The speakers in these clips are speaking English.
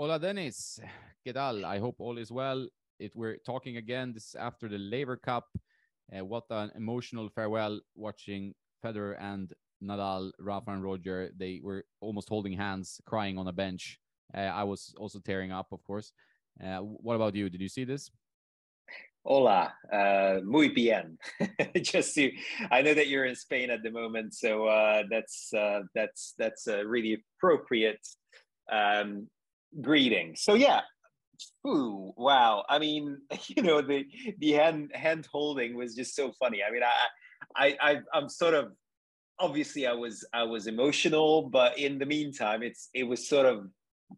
Hola, Dennis. ¿Qué tal? I hope all is well. It, we're talking again this after the Laver Cup. Uh, what an emotional farewell watching Federer and Nadal, Rafa and Roger. They were almost holding hands, crying on a bench. Uh, I was also tearing up, of course. Uh, what about you? Did you see this? Hola, uh, muy bien. Just to, I know that you're in Spain at the moment, so uh, that's uh, that's that's a really appropriate um, greeting. So yeah, ooh, wow. I mean, you know, the the hand hand holding was just so funny. I mean, I I, I I'm sort of obviously I was I was emotional, but in the meantime, it's it was sort of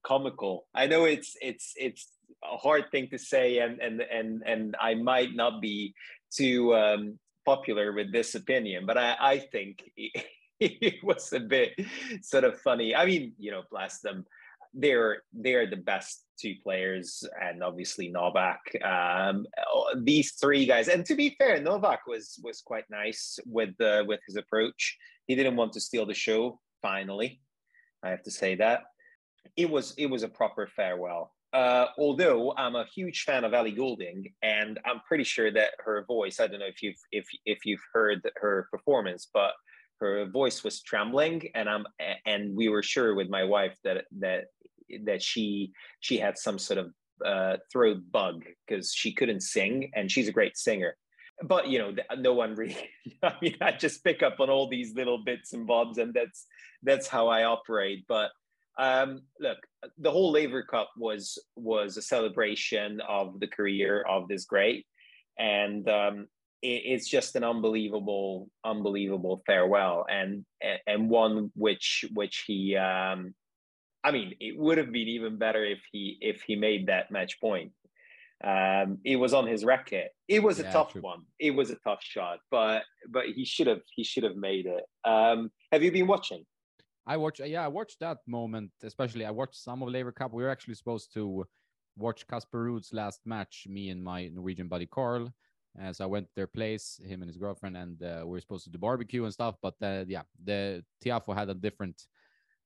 comical. I know it's it's it's a hard thing to say, and and and and I might not be too um, popular with this opinion, but I I think it, it was a bit sort of funny. I mean, you know, bless them. They're they're the best two players, and obviously Novak. Um, these three guys, and to be fair, Novak was was quite nice with uh, with his approach. He didn't want to steal the show. Finally, I have to say that it was it was a proper farewell. Uh, although I'm a huge fan of Ellie Goulding, and I'm pretty sure that her voice. I don't know if you've if if you've heard her performance, but her voice was trembling, and I'm and we were sure with my wife that that that she she had some sort of uh, throat bug because she couldn't sing, and she's a great singer. But you know, no one really. I mean, I just pick up on all these little bits and bobs, and that's that's how I operate. But um, look, the whole Laver Cup was was a celebration of the career of this great, and um, it, it's just an unbelievable, unbelievable farewell, and and one which which he. Um, I mean, it would have been even better if he if he made that match point. Um, it was on his racket. It was a yeah, tough true. one. It was a tough shot, but but he should have he should have made it. Um, have you been watching? I watched, yeah, I watched that moment, especially. I watched some of Laver Cup. We were actually supposed to watch Casper Ruud's last match, me and my Norwegian buddy Carl. Uh, so I went to their place, him and his girlfriend, and uh, we were supposed to do barbecue and stuff. But uh, yeah, the Tiafoe had a different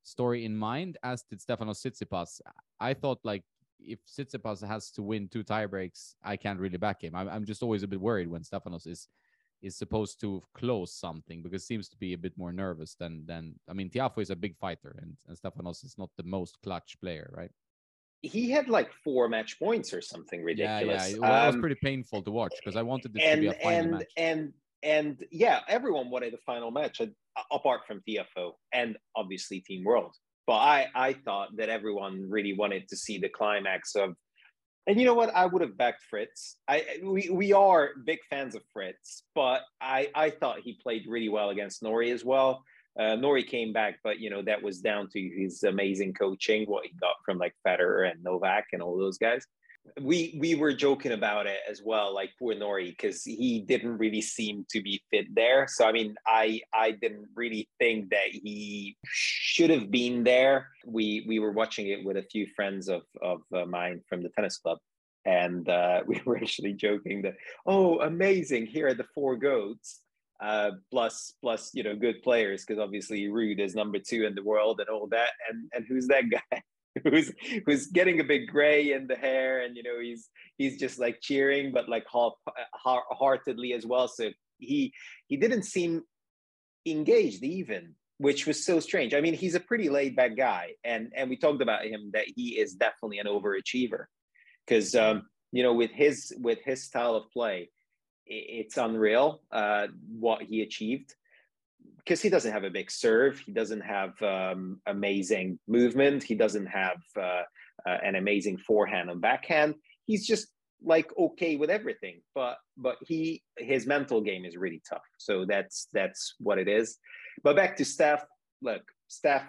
story in mind, as did Stefanos Tsitsipas. I thought like if Tsitsipas has to win two tiebreaks, I can't really back him. I'm, I'm just always a bit worried when Stefanos is is supposed to close something because seems to be a bit more nervous than than I mean Tiafoe is a big fighter and, and Stefanos is not the most clutch player, right? He had like four match points or something ridiculous. Yeah, yeah. Well, um, was pretty painful to watch because I wanted this and, to be a final and, match. And and yeah, everyone wanted the final match uh, apart from Tiafoe and obviously Team World. But I I thought that everyone really wanted to see the climax of and you know what? I would have backed Fritz. I we, we are big fans of Fritz, but I I thought he played really well against Norrie as well. Uh, Norrie came back, but you know that was down to his amazing coaching, what he got from like Federer and Novak and all those guys we we were joking about it as well, like poor Norrie, because he didn't really seem to be fit there. So I mean, I I didn't really think that he should have been there. We we were watching it with a few friends of of uh, mine from the tennis club, and uh, we were actually joking that oh, amazing! Here are the four goats. Uh, plus, plus, you know, good players because obviously Ruud is number two in the world and all that. And and who's that guy? who's who's getting a bit gray in the hair and you know he's he's just like cheering but like heartedly as well. So he he didn't seem engaged even which was so strange. I mean he's a pretty laid back guy and and we talked about him that he is definitely an overachiever. Because um you know with his with his style of play it's unreal uh what he achieved because he doesn't have a big serve, he doesn't have um, amazing movement, he doesn't have uh, uh, an amazing forehand and backhand. He's just like okay with everything, but but he his mental game is really tough. So that's that's what it is. But back to Steph. Look, Steph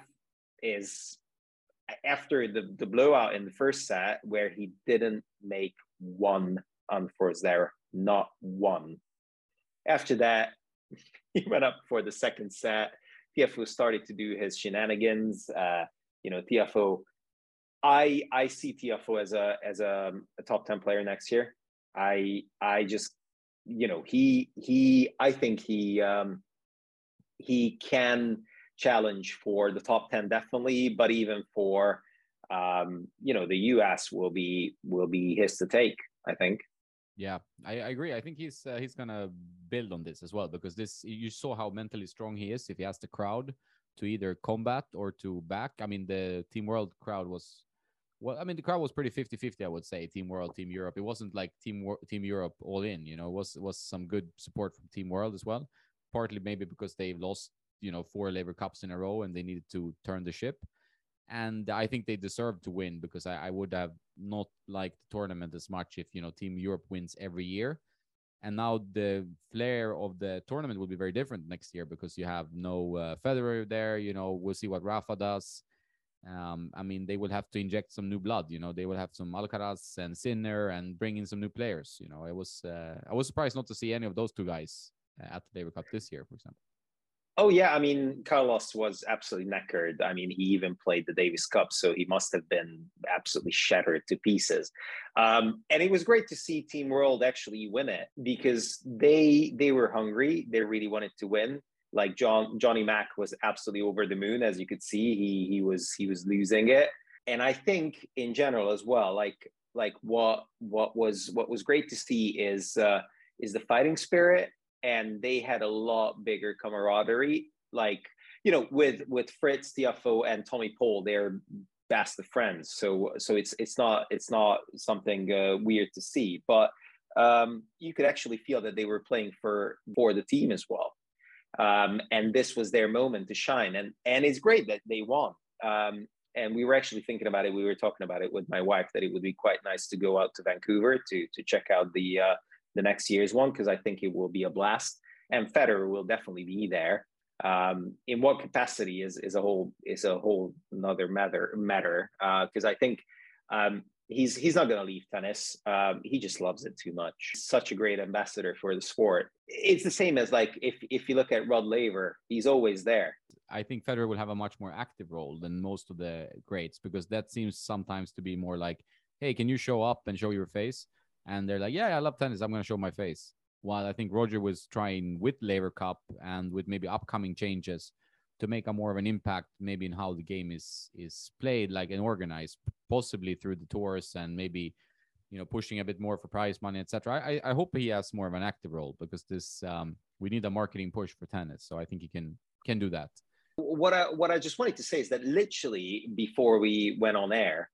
is after the the blowout in the first set where he didn't make one unforced error, not one. After that, he went up for the second set. Tiafoe started to do his shenanigans. Uh, you know, Tiafoe. I I see Tiafoe as a as a, a top ten player next year. I I just you know he he I think he um, he can challenge for the top ten definitely, but even for um, you know, the US will be will be his to take. I think. Yeah, I, I agree. I think he's uh, he's gonna build on this as well because this you saw how mentally strong he is if he has the crowd to either combat or to back. I mean, the Team World crowd was well, I mean, the crowd was pretty 50-50, I would say. Team World, Team Europe. It wasn't like Team Team Europe all in. You know, it was was some good support from Team World as well. Partly maybe because they've lost you know four Laver Cups in a row and they needed to turn the ship and I think they deserve to win because I, I, would have not liked the tournament as much if you know Team Europe wins every year. And now the flair of the tournament will be very different next year because you have no uh, Federer there. You know, we'll see what Rafa does. Um, I mean, they will have to inject some new blood. You know, they will have some Alcaraz and Sinner and bring in some new players. You know, I was uh, I was surprised not to see any of those two guys uh, at the Laver Cup this year, for example. Oh yeah, I mean Carlos was absolutely knackered. I mean he even played the Davis Cup, so he must have been absolutely shattered to pieces. Um, and it was great to see Team World actually win it because they they were hungry. They really wanted to win. Like John Johnny Mack was absolutely over the moon, as you could see. He he was he was losing it. And I think in general as well, like like what what was what was great to see is uh, is the fighting spirit and they had a lot bigger camaraderie. Like you know, with with Fritz Tiafoe and Tommy Paul, they're best of friends. So so it's it's not it's not something uh, weird to see, but um, you could actually feel that they were playing for for the team as well. Um, and this was their moment to shine, and and it's great that they won. Um, and we were actually thinking about it. We were talking about it with my wife that it would be quite nice to go out to Vancouver to to check out the uh, the next year's one because I think it will be a blast. And Federer will definitely be there. Um, in what capacity is is a whole is a whole another matter matter because uh, I think um, he's he's not going to leave tennis. Um, he just loves it too much. Such a great ambassador for the sport. It's the same as like if if you look at Rod Laver, he's always there. I think Federer will have a much more active role than most of the greats because that seems sometimes to be more like, hey, can you show up and show your face? And they're like, yeah, I love tennis. I'm going to show my face. While I think Roger was trying with Laver Cup and with maybe upcoming changes to make a more of an impact, maybe in how the game is is played, like and organized, possibly through the tours and maybe you know pushing a bit more for prize money, etc. I I hope he has more of an active role because this um, we need a marketing push for tennis, so I think he can can do that. What I what I just wanted to say is that literally before we went on air,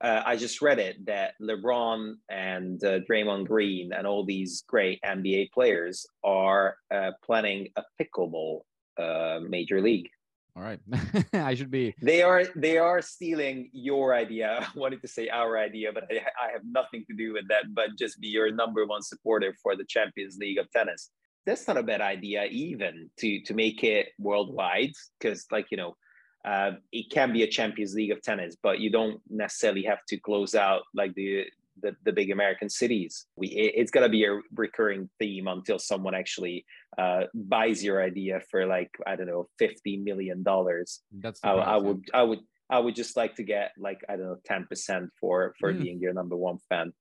uh, I just read it that LeBron and uh, Draymond Green and all these great NBA players are uh, planning a pickleball uh, major league. All right, I should be. They are they are stealing your idea. I wanted to say our idea, but I, I have nothing to do with that. But just be your number one supporter for the Champions League of tennis. That's not a bad idea, even to to make it worldwide, because like you know uh, it can be a Champions League of tennis, but you don't necessarily have to close out like the the, the big American cities. We it, it's gonna be a recurring theme until someone actually uh, buys your idea for like I don't know fifty million dollars. That's I, I, would I would I would just like to get like I don't know ten percent for for mm. being your number one fan.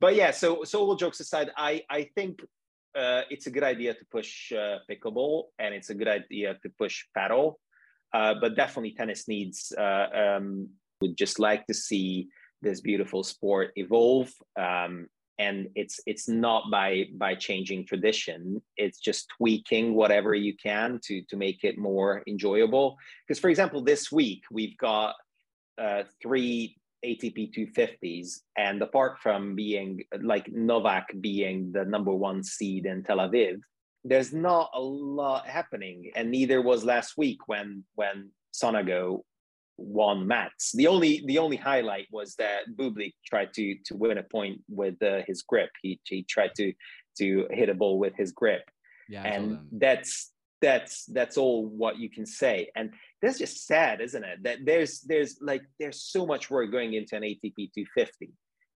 But yeah, so so all jokes aside, I I think uh, it's a good idea to push uh, pickleball and it's a good idea to push paddle uh, but definitely tennis needs uh, um, would just like to see this beautiful sport evolve. Um, and it's it's not by by changing tradition. It's just tweaking whatever you can to to make it more enjoyable. Because for example this week we've got uh, three ATP 250s and apart from being like Novak being the number one seed in Tel Aviv there's not a lot happening, and neither was last week when when Sonego won Metz. The only the only highlight was that Bublik tried to to win a point with uh, his grip. He he tried to to hit a ball with his grip, yeah, and that's that's that's all what you can say. And that's just sad, isn't it? That there's there's like there's so much work going into an ATP 250,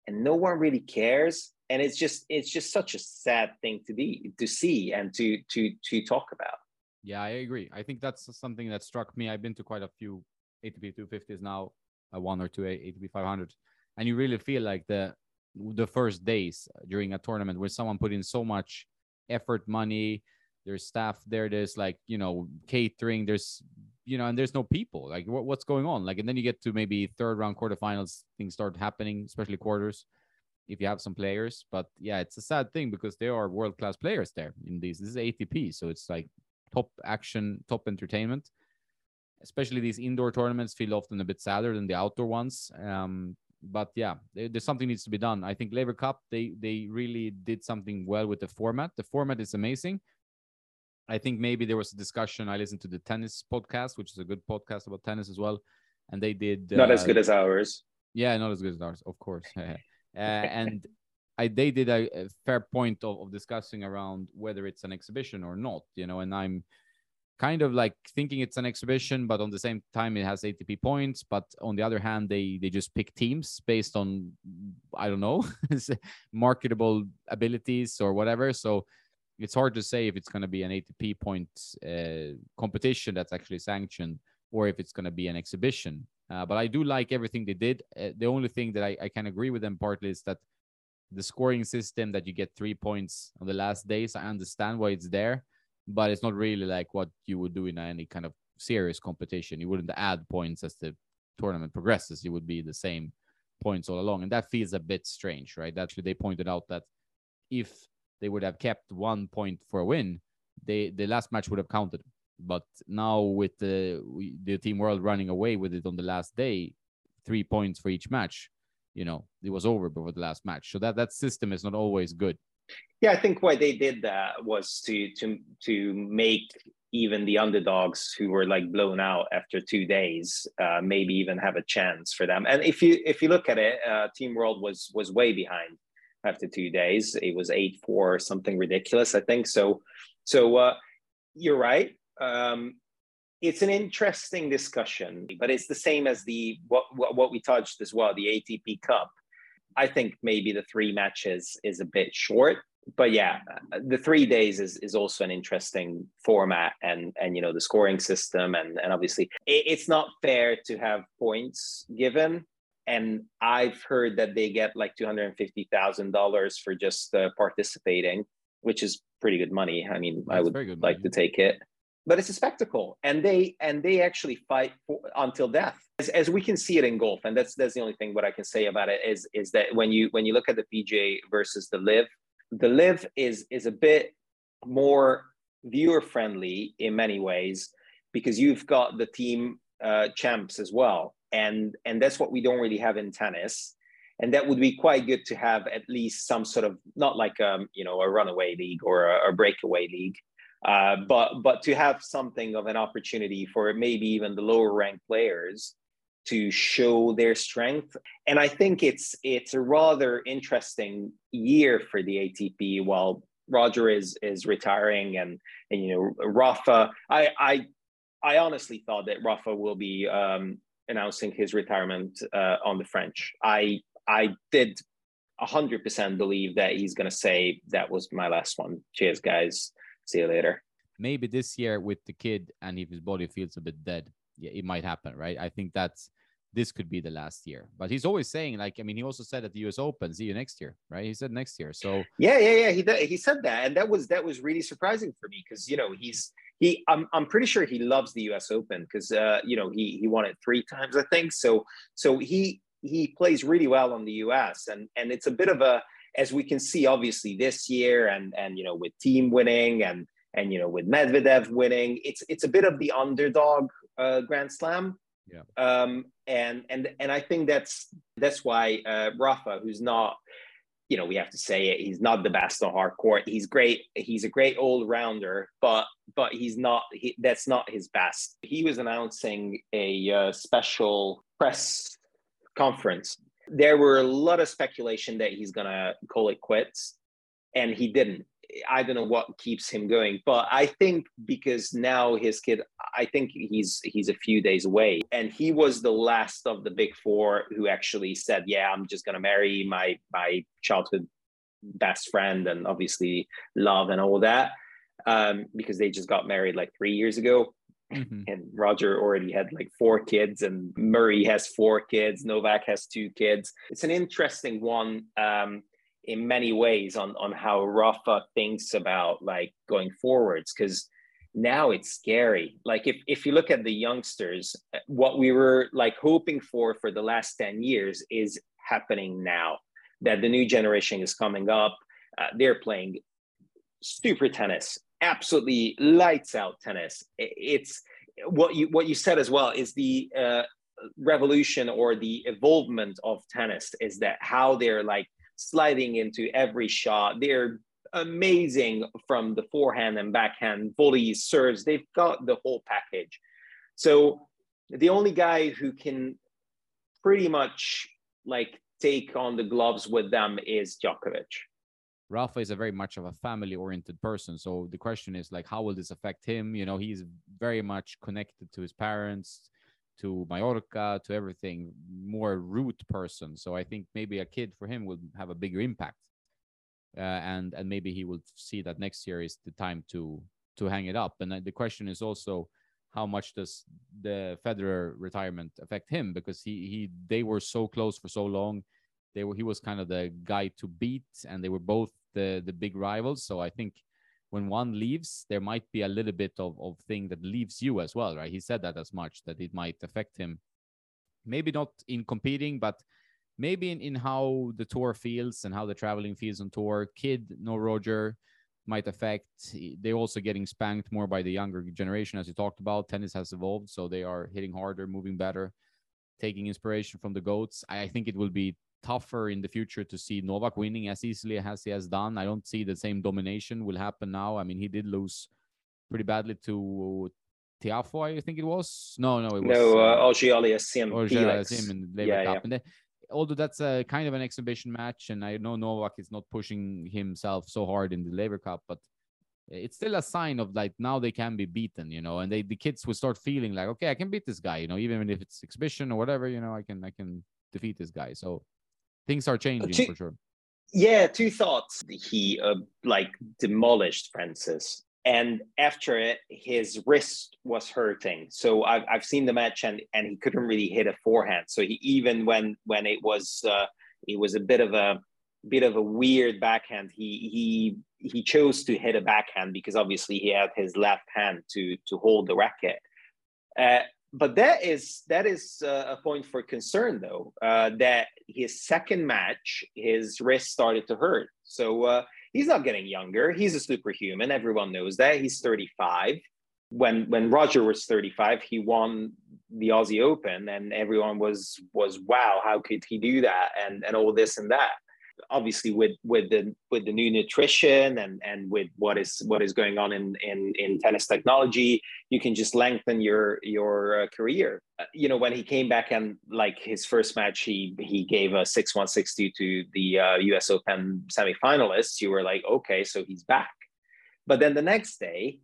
and no one really cares. And it's just it's just such a sad thing to be to see and to to to talk about. Yeah i agree. I think that's something that struck me. I've been to quite a few atp 250s now a one or two atp 500 and you really feel like the the first days during a tournament where someone put in so much effort money there's staff there there's like you know catering there's you know and there's no people like what, what's going on like and then you get to maybe third round quarterfinals things start happening especially quarters if you have some players but yeah it's a sad thing because there are world class players there in these this is atp so it's like top action top entertainment especially these indoor tournaments feel often a bit sadder than the outdoor ones um but yeah, there's something needs to be done. I think Laver Cup they they really did something well with the format. The format is amazing. I think maybe there was a discussion. I listened to the tennis podcast, which is a good podcast about tennis as well, and they did not uh, as good as ours. Yeah, not as good as ours, of course. uh, and I they did a, a fair point of, of discussing around whether it's an exhibition or not. You know, and I'm kind of like thinking it's an exhibition, but on the same time it has ATP points. But on the other hand, they they just pick teams based on I don't know marketable abilities or whatever. So it's hard to say if it's going to be an ATP point uh, competition that's actually sanctioned or if it's going to be an exhibition. Uh, but I do like everything they did. Uh, the only thing that I, I can agree with them partly is that the scoring system that you get three points on the last days. I understand why it's there but it's not really like what you would do in any kind of serious competition. You wouldn't add points as the tournament progresses. You would be the same points all along, and that feels a bit strange, right? Actually, they pointed out that if they would have kept one point for a win, they the last match would have counted. But now with the the team world running away with it on the last day, three points for each match, you know, it was over before the last match. So that that system is not always good. Yeah, I think why they did that was to to to make even the underdogs who were like blown out after two days uh, maybe even have a chance for them. And if you if you look at it, uh, Team World was was way behind after two days. It was eight four something ridiculous, I think. So so uh, you're right. Um, it's an interesting discussion, but it's the same as the what, what what we touched as well, the ATP Cup I think maybe the three matches is a bit short. But yeah, the three days is, is also an interesting format and and you know the scoring system and and obviously it, it's not fair to have points given and I've heard that they get like two hundred and fifty thousand dollars for just uh, participating, which is pretty good money. I mean, That's I would like to take it. But it's a spectacle and they and they actually fight for, until death. As, as, we can see it in golf and that's that's the only thing what i can say about it is is that when you when you look at the pga versus the LIV, the LIV is is a bit more viewer friendly in many ways because you've got the team uh, champs as well and and that's what we don't really have in tennis. And that would be quite good to have at least some sort of not like um you know a runaway league or a, a breakaway league uh, but but to have something of an opportunity for maybe even the lower ranked players to show their strength. And i think it's it's a rather interesting year for the atp while roger is is retiring and and you know rafa i i i honestly thought that rafa will be um announcing his retirement uh, on the french i i did 100% believe that he's going to say that was my last one cheers guys See you later. Maybe this year with the kid, and if his body feels a bit dead, yeah, it might happen, right? I think that's this could be the last year. But he's always saying, like, I mean, he also said at the U.S. Open, "See you next year," right? He said next year. So yeah, yeah, yeah. He he said that, and that was that was really surprising for me because you know he's he I'm I'm pretty sure he loves the U.S. Open because uh, you know he he won it three times I think. So so he he plays really well on the U.S. and and it's a bit of a as we can see, obviously this year, and and you know with Thiem winning, and and you know with Medvedev winning, it's it's a bit of the underdog uh, Grand Slam. Yeah. Um, and and and I think that's that's why uh, Rafa, who's not, you know, we have to say it, he's not the best on hard court. He's great. He's a great all rounder, but but he's not. He, that's not his best. He was announcing a uh, special press conference there were a lot of speculation that he's to call it quits, and he didn't. I don't know what keeps him going, but I think because now his kid, I think he's he's a few days away, and he was the last of the big four who actually said, "Yeah, I'm just gonna marry my my childhood best friend, and obviously love and all that," um, because they just got married like three years ago. Mm-hmm. And Roger already had like four kids, and Murray has four kids. Novak has two kids. It's an interesting one. Um, in many ways on on how Rafa thinks about like going forwards because now it's scary. Like if if you look at the youngsters, what we were like hoping for for the last 10 years is happening now. That the new generation is coming up. Uh, they're playing super tennis, absolutely lights out tennis. It's what you what you said as well is the uh, revolution or the evolvement of tennis is that how they're like sliding into every shot. They're amazing from the forehand and backhand volleys, serves. They've got the whole package. So the only guy who can pretty much like take on the gloves with them is Djokovic. Rafa is a very much of a family oriented person. So the question is like, how will this affect him? You know, he's very much connected to his parents, to Mallorca, to everything, more root person. So I think maybe a kid for him will have a bigger impact. Uh, and and maybe he will see that next year is the time to to hang it up. And the question is also how much does the Federer retirement affect him because he he they were so close for so long they were he was kind of the guy to beat, and they were both the the big rivals. So I think when one leaves, there might be a little bit of of thing that leaves you as well, right? He said that as much that it might affect him. Maybe not in competing, but maybe in, in how the tour feels and how the traveling feels on tour. Kid, no Roger, might affect. They're also getting spanked more by the younger generation, as you talked about. Tennis has evolved, so they are hitting harder, moving better, taking inspiration from the goats. I think it will be tougher in the future to see Novak winning as easily as he has done. I don't see the same domination will happen now. I mean, he did lose pretty badly to Tiafoe, I think it was. No, no, it was no uh, Auger-Aliassime Auger-Aliassime in the yeah, Cup. Yeah. Although that's a kind of an exhibition match, and I know Novak is not pushing himself so hard in the Laver Cup, but it's still a sign of like now they can be beaten, you know, and they the kids will start feeling like, okay, I can beat this guy, you know, even if it's exhibition or whatever, you know, I can I can defeat this guy. So things are changing two, for sure. Yeah, two thoughts. He uh, like demolished Frances, and after it, his wrist was hurting. So I've I've seen the match, and and he couldn't really hit a forehand. So he even when when it was uh, it was a bit of a bit of a weird backhand. He he he chose to hit a backhand because obviously he had his left hand to to hold the racket. Uh, but that is that is uh, a point for concern though uh, that his second match his wrist started to hurt. So uh, he's not getting younger. He's a superhuman. Everyone knows that. He's 35 when when roger was 35 he won the aussie open and everyone was was wow how could he do that? And and all this and that obviously with with the with the new nutrition and and with what is what is going on in in in tennis technology you can just lengthen your your uh, career. Uh, you know when he came back and like his first match he he gave a 6-1 6-2 to the uh, US Open semifinalists you were like okay so he's back. But then the next day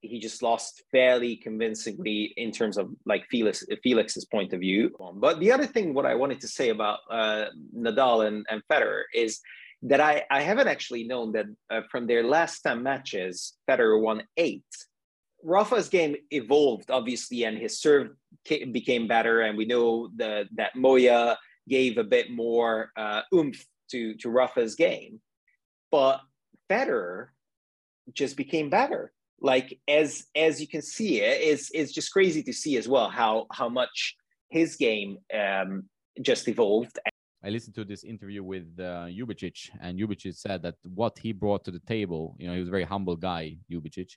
he just lost fairly convincingly in terms of like Felix Felix's point of view. But the other thing, what I wanted to say about uh, Nadal and, and Federer is that I, I haven't actually known that uh, from their last 10 matches, Federer won eight. Rafa's game evolved, obviously, and his serve became better. And we know the, that Moya gave a bit more uh, oomph to, to Rafa's game. But Federer just became better like as as you can see it is it's just crazy to see as well how how much his game um just evolved I listened to this interview with uh, Ljubicic, and Ljubicic said that what he brought to the table, you know, he was a very humble guy, Ljubicic.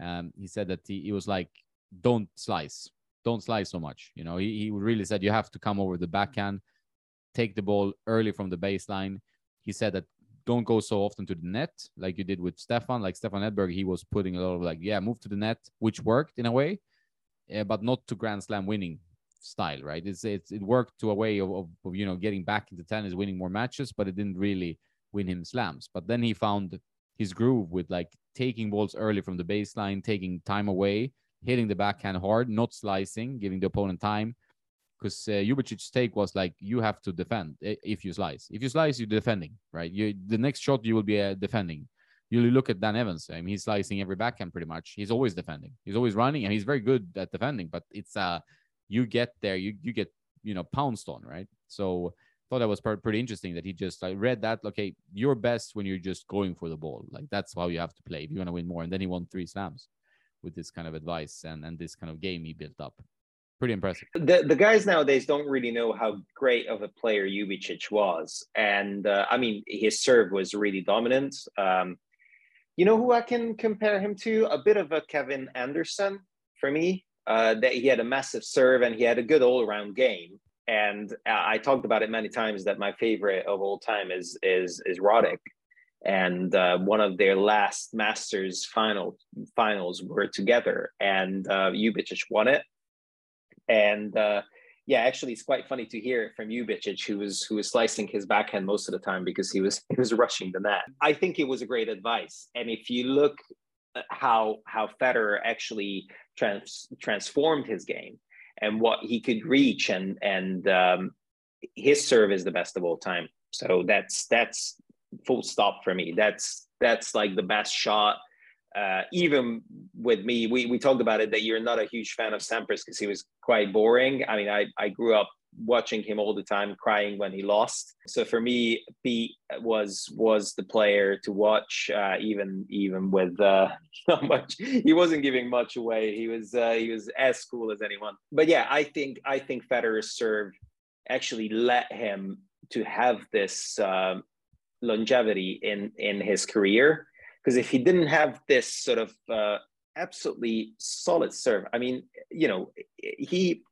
Um, he said that he, he, was like, don't slice, don't slice so much. You know, he, he really said you have to come over the backhand, take the ball early from the baseline. He said that don't go so often to the net like you did with Stefan. Like Stefan Edberg, he was putting a lot of like, yeah, move to the net, which worked in a way, uh, but not to Grand Slam winning style, right? It's, it's it worked to a way of, of, of, you know getting back into tennis, winning more matches, but it didn't really win him slams. But then he found his groove with like taking balls early from the baseline, taking time away, hitting the backhand hard, not slicing, giving the opponent time because uh, Ljubicic's take was like you have to defend if you slice. If you slice, you're defending, right? You the next shot you will be uh, defending. You look at Dan Evans. I mean, he's slicing every backhand pretty much. He's always defending. He's always running, and he's very good at defending. But it's uh, you get there, you you get you know pounced on, right? So thought that was pretty interesting that he just I read that okay you're best when you're just going for the ball like that's how you have to play if you want to win more and then he won three slams with this kind of advice and and this kind of game he built up pretty impressive. The the guys nowadays don't really know how great of a player Ljubicic was. And uh, I mean his serve was really dominant. Um, you know who I can compare him to? A bit of a Kevin Anderson for me uh, that he had a massive serve and he had a good all around game. And I talked about it many times that my favorite of all time is is is Roddick, and uh, one of their last Masters final finals were together, and uh, Ljubicic won it, and uh, yeah, actually, it's quite funny to hear it from Ljubicic, who was who was slicing his backhand most of the time because he was he was rushing the net. I think it was a great advice, and if you look how how Federer actually trans, transformed his game and what he could reach and and um, his serve is the best of all time. So that's that's full stop for me. That's that's like the best shot uh, even with me we, we talked about it that you're not a huge fan of sampras because he was quite boring. I mean I, I grew up watching him all the time crying when he lost. So for me pete was was the player to watch uh, even even with uh, not much he wasn't giving much away. He was uh, he was as cool as anyone. But yeah i think i think federer's serve actually let him to have this um, longevity in in his career because if he didn't have this sort of uh, absolutely solid serve i mean you know he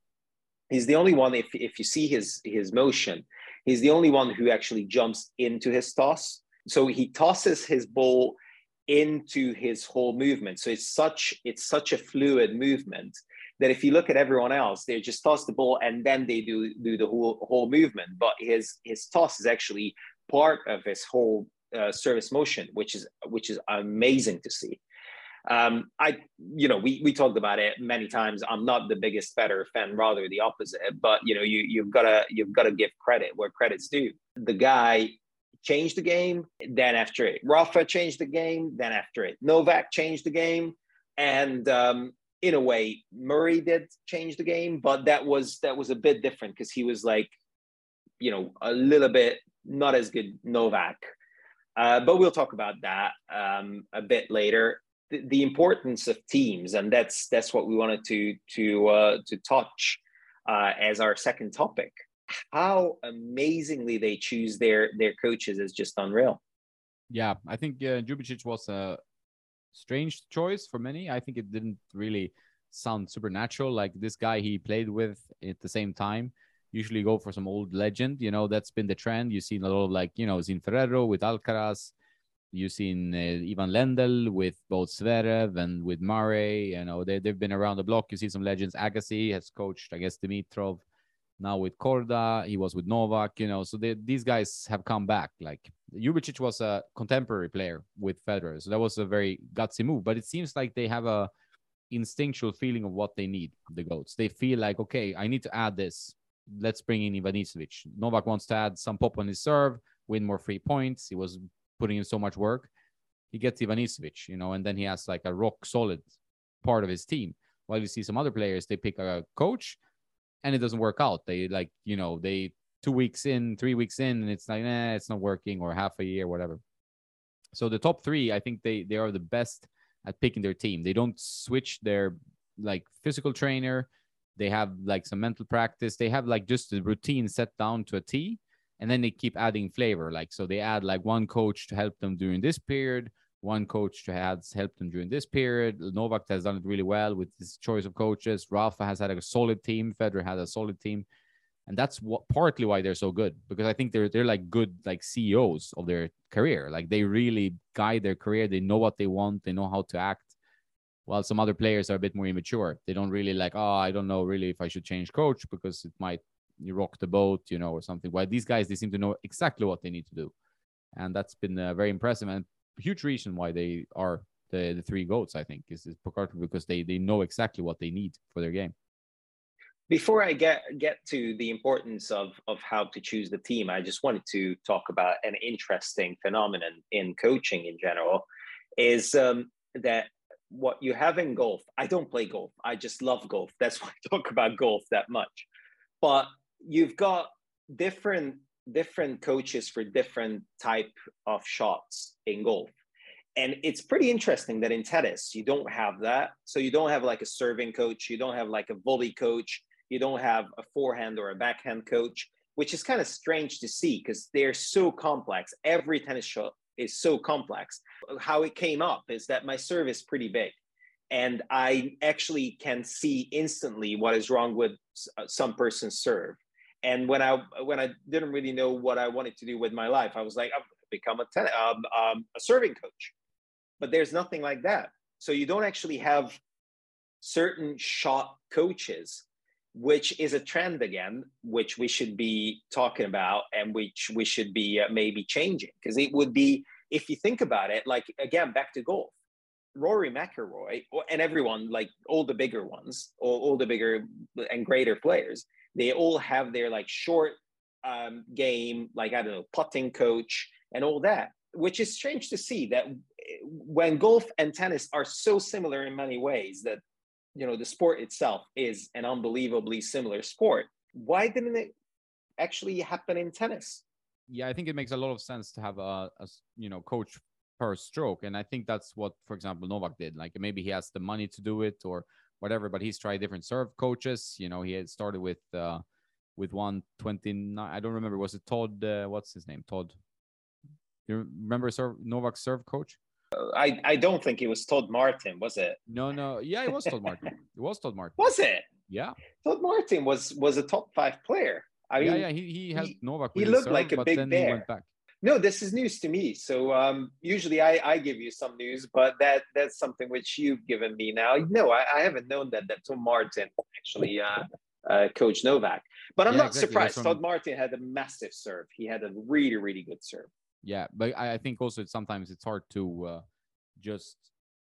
he's the only one if, if you see his his motion he's the only one who actually jumps into his toss. So he tosses his ball into his whole movement. So it's such it's such a fluid movement that if you look at everyone else they just toss the ball and then they do do the whole whole movement. But his his toss is actually part of his whole uh, service motion which is which is amazing to see um, I, you know, we we talked about it many times. I'm not the biggest Federer fan, rather the opposite. But you know, you you've got to you've got to give credit where credit's due. The guy changed the game. Then after it, Rafa changed the game. Then after it, Novak changed the game, and um, in a way, Murray did change the game. But that was that was a bit different because he was like, you know, a little bit not as good Novak. Uh, but we'll talk about that um, a bit later the, the importance of teams, and that's that's what we wanted to to uh, to touch uh, as our second topic. How amazingly they choose their their coaches is just unreal. Yeah, I think uh, Ljubicic was a strange choice for many. I think it didn't really sound supernatural. Like this guy he played with at the same time. Usually go for some old legend. You know that's been the trend. You've seen a lot of like you know Zin Ferrero with Alcaraz. You've seen uh, Ivan Lendl with both Zverev and with Murray. You know, they, they've been around the block. You see some legends. Agassi has coached, I guess, Dimitrov. Now with Korda, he was with Novak, you know. So they, these guys have come back. Like Ljubicic was a contemporary player with Federer. So that was a very gutsy move. But it seems like they have a instinctual feeling of what they need, the GOATs. They feel like, okay, I need to add this. Let's bring in Ivanisevic. Novak wants to add some pop on his serve, win more free points. He was putting in so much work, he gets Ivanisevic, you know, and then he has like a rock solid part of his team. While you see some other players, they pick a coach and it doesn't work out. They like, you know, they two weeks in, three weeks in, and it's like, eh, it's not working, or half a year, whatever. So the top three, I think they they are the best at picking their team. They don't switch their like physical trainer. They have like some mental practice. They have like just the routine set down to a T and then they keep adding flavor. Like so they add like one coach to help them during this period one coach to have help them during this period. Novak has done it really well with his choice of coaches. Rafa has had a solid team. Federer has a solid team. And that's what partly why they're so good because i think they're they're like good like ceos of their career. Like they really guide their career. They know what they want. They know how to act while some other players are a bit more immature they don't really like oh i don't know really if i should change coach because it might rock the boat, you know, or something. While these guys, they seem to know exactly what they need to do, and that's been uh, very impressive and huge reason why they are the, the three goats. I think is, is because they they know exactly what they need for their game. Before I get get to the importance of of how to choose the team, I just wanted to talk about an interesting phenomenon in coaching in general, is um, that what you have in golf. I don't play golf. I just love golf. That's why I talk about golf that much. But you've got different different coaches for different type of shots in golf and it's pretty interesting that in tennis you don't have that so you don't have like a serving coach you don't have like a volley coach you don't have a forehand or a backhand coach which is kind of strange to see because they're so complex every tennis shot is so complex. How it came up is that my serve is pretty big and i actually can see instantly what is wrong with uh, some person's serve. And when i when i didn't really know what i wanted to do with my life i was like i'm become a, ten, um, um, a serving coach. But there's nothing like that. So you don't actually have certain shot coaches, which is a trend again, which we should be talking about and which we should be uh, maybe changing. Because it would be, if you think about it, like again, back to golf. Rory McIlroy and everyone, like all the bigger ones, all, all the bigger and greater players, they all have their like short um, game, like I don't know, putting coach and all that, which is strange to see that when golf and tennis are so similar in many ways that you know the sport itself is an unbelievably similar sport. Why didn't it actually happen in tennis? Yeah i think it makes a lot of sense to have a, a you know coach per stroke. And i think that's what for example novak did. Like maybe he has the money to do it or whatever but he's tried different serve coaches. You know he had started with uh with 129 i don't remember. Was it todd uh, what's his name? Todd. You remember serve novak's serve coach I, I don't think it was Todd Martin, was it? No, no. Yeah, it was Todd Martin. It was Todd Martin. Was it? Yeah. Todd Martin was was a top five player. I yeah, mean, yeah. He he helped he, Novak. he looked like a big bear. No, this is news to me. So um, usually I, I give you some news, but that that's something which you've given me now. No, I, I haven't known that that Tom Martin actually uh, uh, coach Novak. But I'm Yeah, not exactly. surprised. Todd Martin had a massive serve. He had a really really good serve. Yeah, but I, think also it's sometimes it's hard to uh, just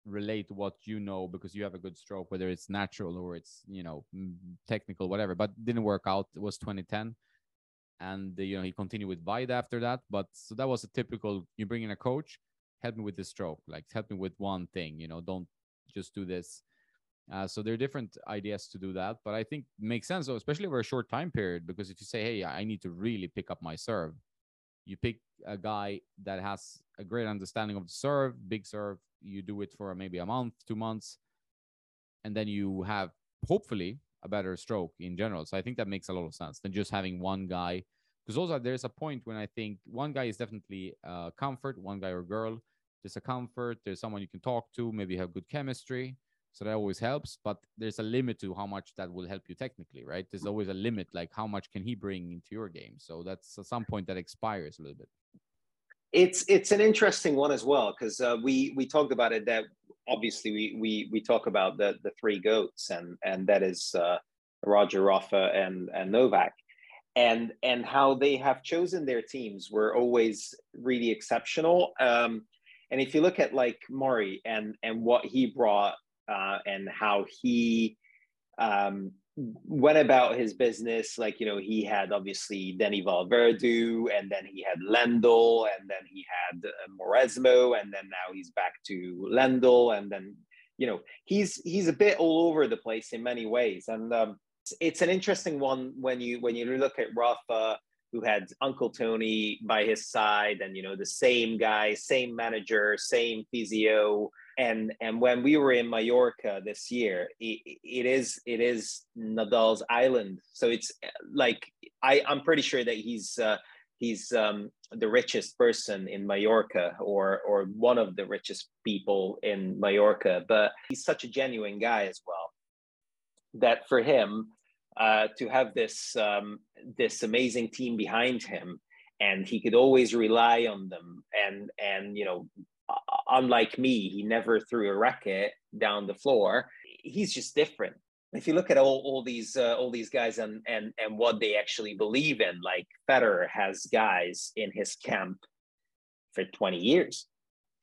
relate what you know because you have a good stroke, whether it's natural or it's you know technical, whatever. But didn't work out. It was 2010, and uh, you know he continued with Vajda after that. But so that was a typical. You bring in a coach, help me with this stroke, like help me with one thing. You know, don't just do this. Uh, so there are different ideas to do that, but I think makes sense, especially over a short time period. Because if you say, "Hey, I need to really pick up my serve," you pick a guy that has a great understanding of the serve, big serve. You do it for maybe a month, two months, and then you have hopefully a better stroke in general. So I think that makes a lot of sense than just having one guy. Because also there's a point when I think one guy is definitely uh, comfort, one guy or girl. There's a comfort. There's someone you can talk to. Maybe have good chemistry. So that always helps, but there's a limit to how much that will help you technically, right? There's always a limit, like how much can he bring into your game? So that's at some point that expires a little bit. It's it's an interesting one as well because uh, we we talked about it that obviously we we we talk about the the three goats and and that is uh, Roger Rafa and and Novak and and how they have chosen their teams were always really exceptional. Um, and if you look at like Murray and and what he brought uh, and how he um, went about his business. Like, you know, he had obviously Dani Vallverdu, and then he had Lendl, and then he had uh, Mauresmo, and then now he's back to Lendl, and then you know he's he's a bit all over the place in many ways, and um, it's, it's an interesting one when you when you look at Rafa. Who had Uncle Tony by his side, and you know the same guy, same manager, same physio, and and when we were in Mallorca this year, it, it is it is Nadal's island. So it's like I I'm pretty sure that he's uh, he's um, the richest person in Mallorca or or one of the richest people in Mallorca. But he's such a genuine guy as well. That for him uh, to have this um, this amazing team behind him, and he could always rely on them, and and you know unlike me, he never threw a racket down the floor. He's just different. If you look at all, all these uh, all these guys and and and what they actually believe in, like Federer has guys in his camp for 20 years,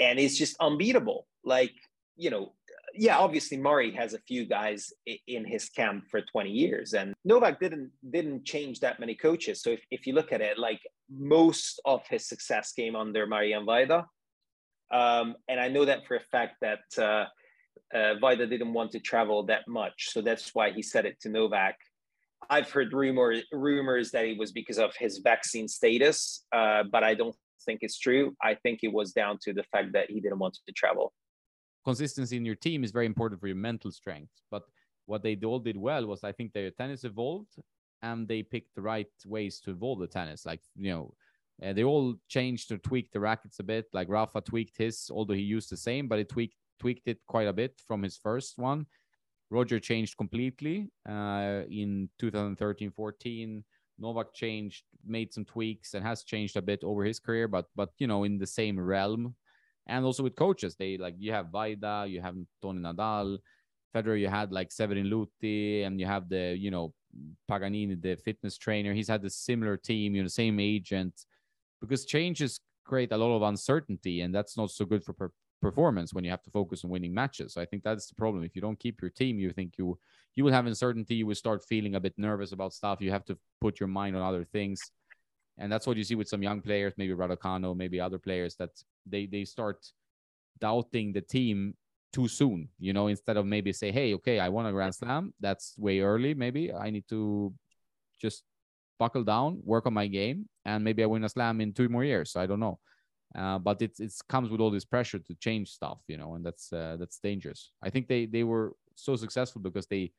and it's just unbeatable. Like you know, yeah, obviously Murray has a few guys in his camp for 20 years, and Novak didn't didn't change that many coaches. So if, if you look at it, like most of his success came under Marian Vajda, um, and I know that for a fact that uh, uh, Vajda didn't want to travel that much. So that's why he said it to Novak. I've heard rumor rumors that it was because of his vaccine status, uh, but I don't think it's true. I think it was down to the fact that he didn't want to travel. Consistency in your team is very important for your mental strength. But what they all did well was I think their tennis evolved and they picked the right ways to evolve the tennis. Like, you know, uh, they all changed or tweaked the rackets a bit. Like Rafa tweaked his, although he used the same, but he tweaked tweaked it quite a bit from his first one. Roger changed completely uh, in 2013 14. Novak changed, made some tweaks, and has changed a bit over his career, but but you know in the same realm. And also with coaches, they like you have Vajda, you have Tony Nadal, Federer, you had like Severin Luthi, and you have the you know Paganini, the fitness trainer. He's had the similar team, you know, the same agent, because changes create a lot of uncertainty, and that's not so good for per- performance when you have to focus on winning matches. So I think that's the problem. If you don't keep your team, you think you you will have uncertainty. You will start feeling a bit nervous about stuff. You have to put your mind on other things, and that's what you see with some young players, maybe Raducanu, maybe other players that they they start doubting the team too soon. You know, instead of maybe say, hey, okay, I won a Grand Slam. That's way early. Maybe I need to just buckle down, work on my game, and maybe I win a slam in two more years. I don't know. Uh, but it it comes with all this pressure to change stuff, you know, and that's uh, that's dangerous. I think they they were so successful because they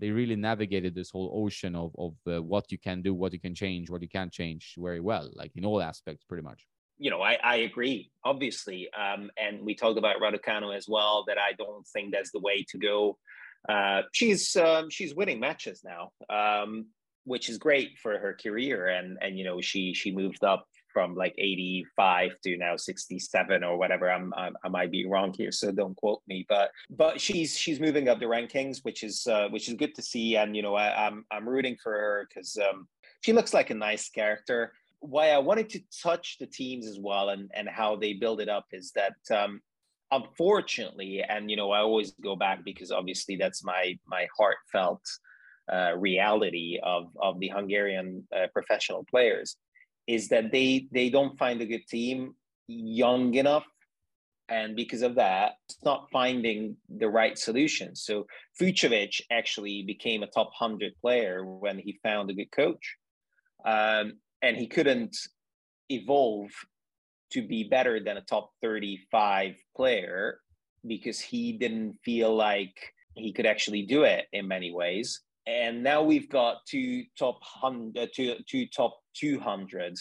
they really navigated this whole ocean of of uh, what you can do, what you can change, what you can't change very well, like in all aspects, pretty much. You know, I, I agree, obviously, um, and we talked about Raducanu as well. That I don't think that's the way to go. Uh, she's um, she's winning matches now, um, which is great for her career, and and you know she she moved up from like 85 to now 67 or whatever. I'm, I'm, i might be wrong here so don't quote me but but she's she's moving up the rankings which is uh, which is good to see. And you know I, am I'm, I'm rooting for her because um, she looks like a nice character. Why I wanted to touch the teams as well and and how they build it up is that um, unfortunately and you know I always go back because obviously that's my my heartfelt uh, reality of of the Hungarian uh, professional players is that they they don't find a good team young enough. And because of that it's not finding the right solution. So Fucsovics actually became a top 100 player when he found a good coach. Um, and he couldn't evolve to be better than a top 35 player because he didn't feel like he could actually do it in many ways and now we've got two top hundred, two, two top 200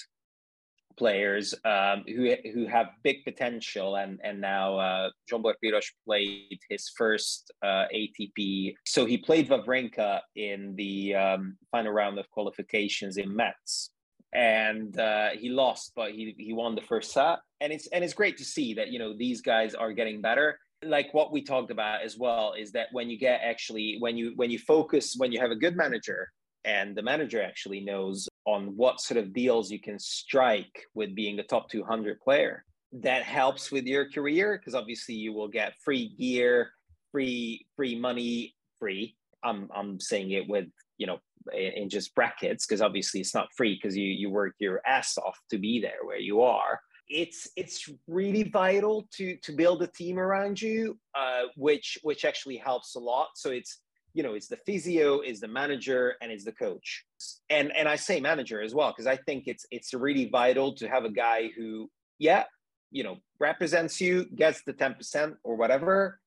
players um, who who have big potential, and and now uh, Zsombor Piros played his first uh, ATP. So he played Wawrinka in the um, final round of qualifications in Metz, and uh, he lost, but he he won the first set, and it's and it's great to see that you know these guys are getting better like what we talked about as well is that when you get actually when you when you focus when you have a good manager and the manager actually knows on what sort of deals you can strike with being a top 200 player that helps with your career because obviously you will get free gear free free money free. I'm i'm saying it with you know in just brackets because obviously it's not free because you you work your ass off to be there where you are it's it's really vital to to build a team around you, uh, which which actually helps a lot. So it's you know it's the physio, is the manager, and it's the coach. And and I say manager as well because I think it's it's really vital to have a guy who yeah you know represents you, gets the ten percent or whatever,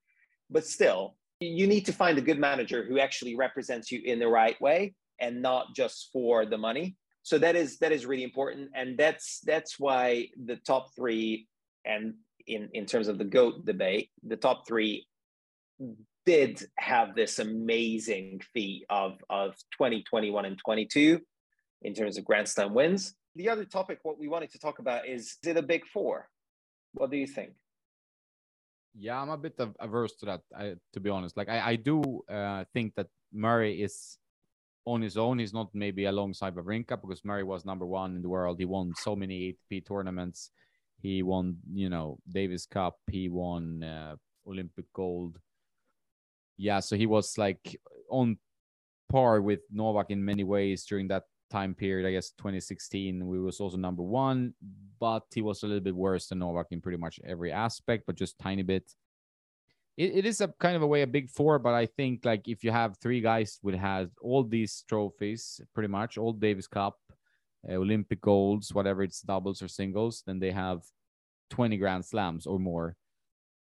but still you need to find a good manager who actually represents you in the right way and not just for the money so that is that is really important. And that's that's why the top three and in in terms of the goat debate the top three did have this amazing feat of of 2021 and 22 in terms of grand slam wins. The other topic what we wanted to talk about is is it a big four? What do you think? Yeah i'm a bit averse to that I, to be honest. Like i, I do uh, think that murray is on his own. He's not maybe alongside Wawrinka because Murray was number one in the world. He won so many ATP tournaments. He won, you know, Davis Cup. He won uh, Olympic gold. Yeah, so he was like on par with Novak in many ways during that time period. I guess 2016, we was also number one, but he was a little bit worse than Novak in pretty much every aspect, but just tiny bit. It, it is a kind of a way a big four, but I think like if you have three guys will have all these trophies, pretty much all Davis Cup, uh, Olympic golds, whatever it's doubles or singles, then they have 20 Grand Slams or more.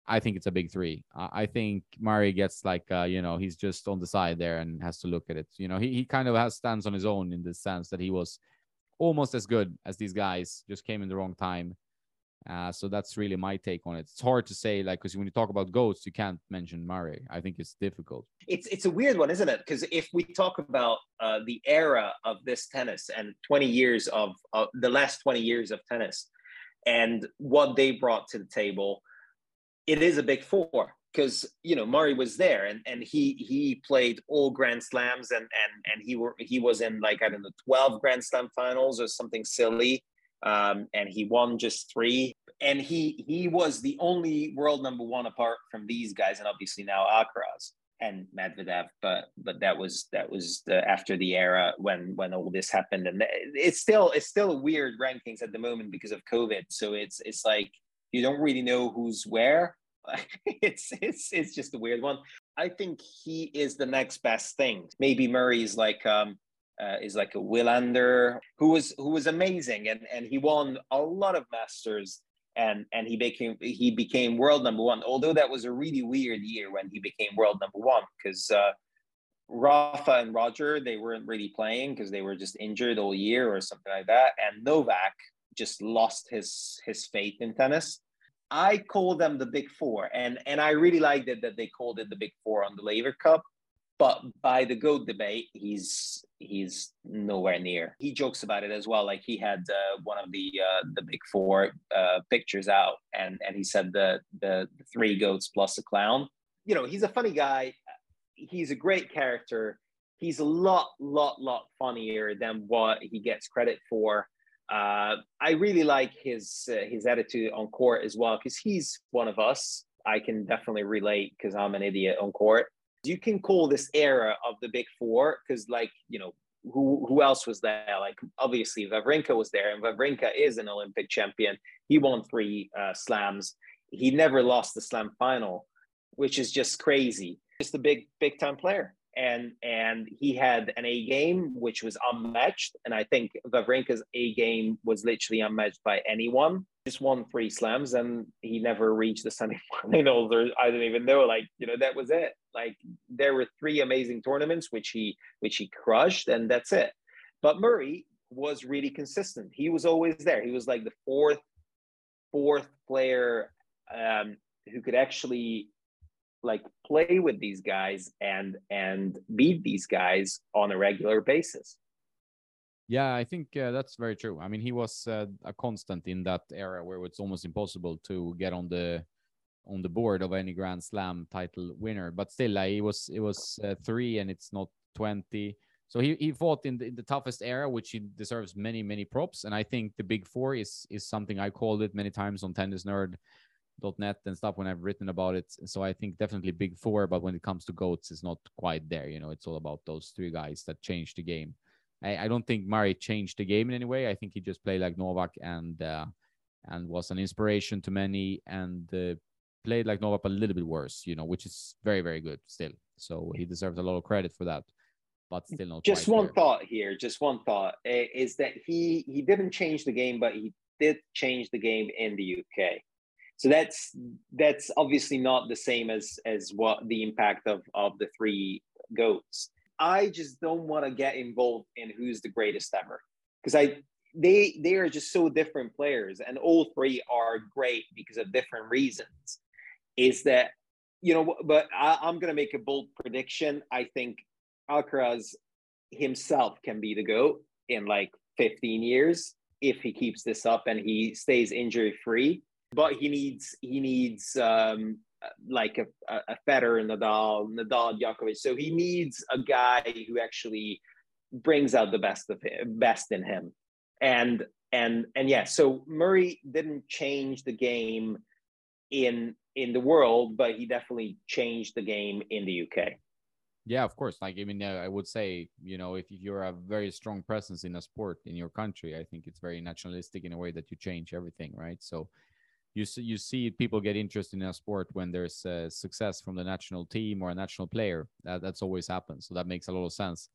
I think it's a big three. Uh, I think Murray gets like, uh, you know, he's just on the side there and has to look at it. You know, he, he kind of has stands on his own in the sense that he was almost as good as these guys, just came in the wrong time. Uh, so that's really my take on it. It's hard to say, like, because when you talk about goats, you can't mention Murray. I think it's difficult. It's it's a weird one, isn't it? Because if we talk about uh, the era of this tennis and 20 years of uh, the last 20 years of tennis and what they brought to the table, it is a big four because you know Murray was there and and he he played all Grand Slams and and and he were he was in like I don't know 12 Grand Slam finals or something silly um, and he won just three. And he he was the only world number one apart from these guys, and obviously now Alcaraz and Medvedev. But but that was that was the, after the era when when all this happened, and it's still it's still weird rankings at the moment because of COVID. So it's it's like you don't really know who's where. it's it's it's just a weird one. I think he is the next best thing. Maybe Murray's like um, uh, is like a Wilander, who was who was amazing. And and he won a lot of masters and and he became he became world number one although that was a really weird year when he became world number one because uh, Rafa and Roger they weren't really playing because they were just injured all year or something like that. And Novak just lost his his faith in tennis. I call them the big four. And and I really liked it that they called it the big four on the Laver Cup but by the goat debate he's he's nowhere near. He jokes about it as well. Like he had uh, one of the uh, the big four uh, pictures out and and he said the, the the three goats plus a clown. You know he's a funny guy. He's a great character. He's a lot lot lot funnier than what he gets credit for. Uh, I really like his uh, his attitude on court as well because he's one of us. I can definitely relate because I'm an idiot on court you can call this era of the big four because like you know who who else was there like obviously Wawrinka was there and Wawrinka is an Olympic champion he won three uh, slams he never lost the slam final which is just crazy just a big big time player and and he had an A game which was unmatched, and I think Wawrinka's A game was literally unmatched by anyone. Just won three slams, and he never reached the semifinals, or I don't even know. Like you know, that was it. Like there were three amazing tournaments which he which he crushed, and that's it. But Murray was really consistent. He was always there. He was like the fourth fourth player um, who could actually like play with these guys and and beat these guys on a regular basis yeah i think uh, that's very true i mean he was uh, a constant in that era where it's almost impossible to get on the on the board of any grand slam title winner but still uh, he was it was uh, three and it's not 20 so he, he fought in the, in the toughest era which he deserves many many props and i think the big four is is something i called it many times on tennis nerd net and stuff when I've written about it. So I think definitely big four, but when it comes to goats, it's not quite there. You know, it's all about those three guys that changed the game. I, I don't think Murray changed the game in any way. I think he just played like Novak and uh, and was an inspiration to many and uh, played like Novak a little bit worse. You know, which is very very good still. So he deserves a lot of credit for that. But still not. Just one there. thought here. Just one thought is that he he didn't change the game, but he did change the game in the UK so that's that's obviously not the same as as what the impact of of the three goats i just don't want to get involved in who's the greatest ever because i they they are just so different players and all three are great because of different reasons is that you know but I, i'm going to make a bold prediction i think alcaraz himself can be the goat in like 15 years if he keeps this up and he stays injury free but he needs he needs um, like a, a Federer, Nadal, Nadal, Djokovic. So he needs a guy who actually brings out the best of him, best in him. And and and yeah, so Murray didn't change the game in in the world, but he definitely changed the game in the UK. Yeah, of course. Like I mean, uh, I would say, you know, if, you're a very strong presence in a sport in your country, I think it's very nationalistic in a way that you change everything, right? So you see, you see people get interested in a sport when there's uh, success from the national team or a national player. That, that's always happened. So that makes a lot of sense.